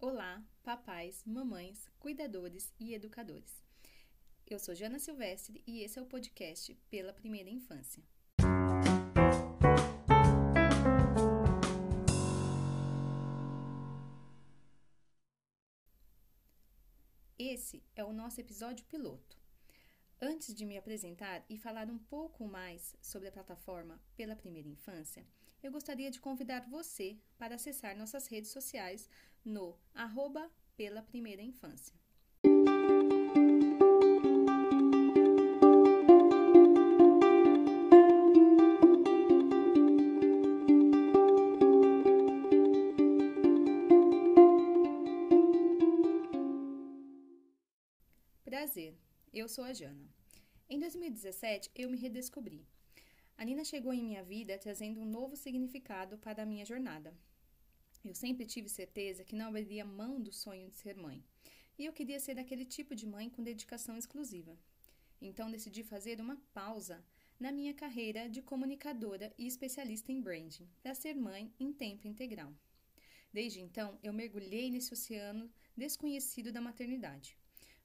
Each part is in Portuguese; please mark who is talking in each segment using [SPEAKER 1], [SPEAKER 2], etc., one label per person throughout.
[SPEAKER 1] Olá, papais, mamães, cuidadores e educadores. Eu sou Jana Silvestre e esse é o podcast Pela Primeira Infância. Esse é o nosso episódio piloto. Antes de me apresentar e falar um pouco mais sobre a plataforma Pela Primeira Infância, eu gostaria de convidar você para acessar nossas redes sociais no arroba Pela Primeira Infância. Prazer, eu sou a Jana. Em 2017, eu me redescobri. A Nina chegou em minha vida trazendo um novo significado para a minha jornada. Eu sempre tive certeza que não abriria mão do sonho de ser mãe. E eu queria ser daquele tipo de mãe com dedicação exclusiva. Então decidi fazer uma pausa na minha carreira de comunicadora e especialista em branding, para ser mãe em tempo integral. Desde então, eu mergulhei nesse oceano desconhecido da maternidade.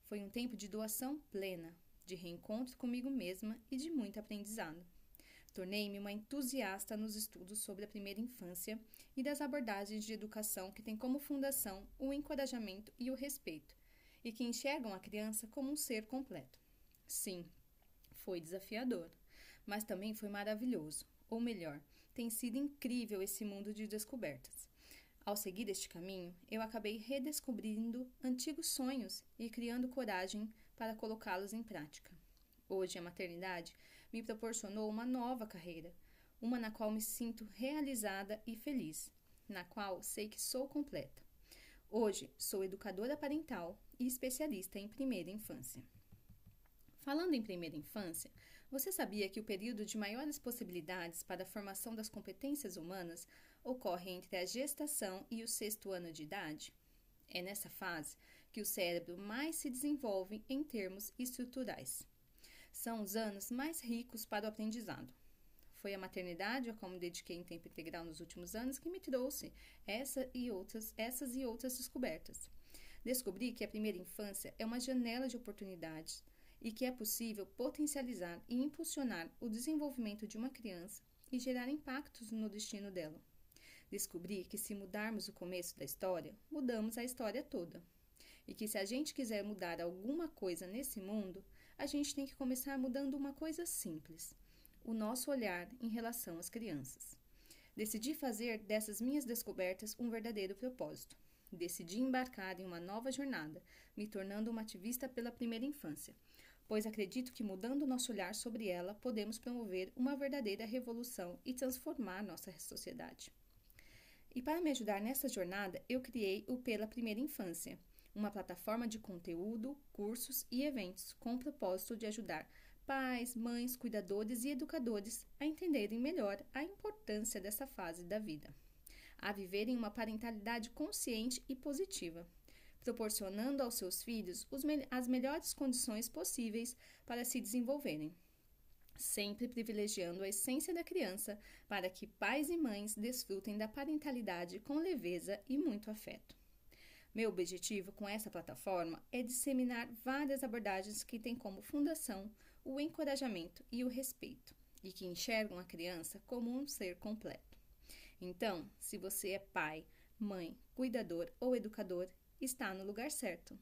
[SPEAKER 1] Foi um tempo de doação plena, de reencontro comigo mesma e de muito aprendizado. Tornei-me uma entusiasta nos estudos sobre a primeira infância e das abordagens de educação que têm como fundação o encorajamento e o respeito, e que enxergam a criança como um ser completo. Sim, foi desafiador, mas também foi maravilhoso, ou melhor, tem sido incrível esse mundo de descobertas. Ao seguir este caminho, eu acabei redescobrindo antigos sonhos e criando coragem para colocá-los em prática. Hoje, a maternidade me proporcionou uma nova carreira, uma na qual me sinto realizada e feliz, na qual sei que sou completa. Hoje sou educadora parental e especialista em primeira infância. Falando em primeira infância, você sabia que o período de maiores possibilidades para a formação das competências humanas ocorre entre a gestação e o sexto ano de idade? É nessa fase que o cérebro mais se desenvolve em termos estruturais são os anos mais ricos para o aprendizado. Foi a maternidade a qual me dediquei em tempo integral nos últimos anos que me trouxe essa e outras, essas e outras descobertas. Descobri que a primeira infância é uma janela de oportunidades e que é possível potencializar e impulsionar o desenvolvimento de uma criança e gerar impactos no destino dela. Descobri que se mudarmos o começo da história, mudamos a história toda. E que se a gente quiser mudar alguma coisa nesse mundo, a gente tem que começar mudando uma coisa simples: o nosso olhar em relação às crianças. Decidi fazer dessas minhas descobertas um verdadeiro propósito. Decidi embarcar em uma nova jornada, me tornando uma ativista pela primeira infância, pois acredito que mudando nosso olhar sobre ela, podemos promover uma verdadeira revolução e transformar nossa sociedade. E para me ajudar nessa jornada, eu criei o Pela Primeira Infância, uma plataforma de conteúdo, cursos e eventos com o propósito de ajudar pais, mães, cuidadores e educadores a entenderem melhor a importância dessa fase da vida, a viverem uma parentalidade consciente e positiva, proporcionando aos seus filhos me as melhores condições possíveis para se desenvolverem sempre privilegiando a essência da criança para que pais e mães desfrutem da parentalidade com leveza e muito afeto. Meu objetivo com essa plataforma é disseminar várias abordagens que têm como fundação o encorajamento e o respeito, e que enxergam a criança como um ser completo. Então, se você é pai, mãe, cuidador ou educador, está no lugar certo.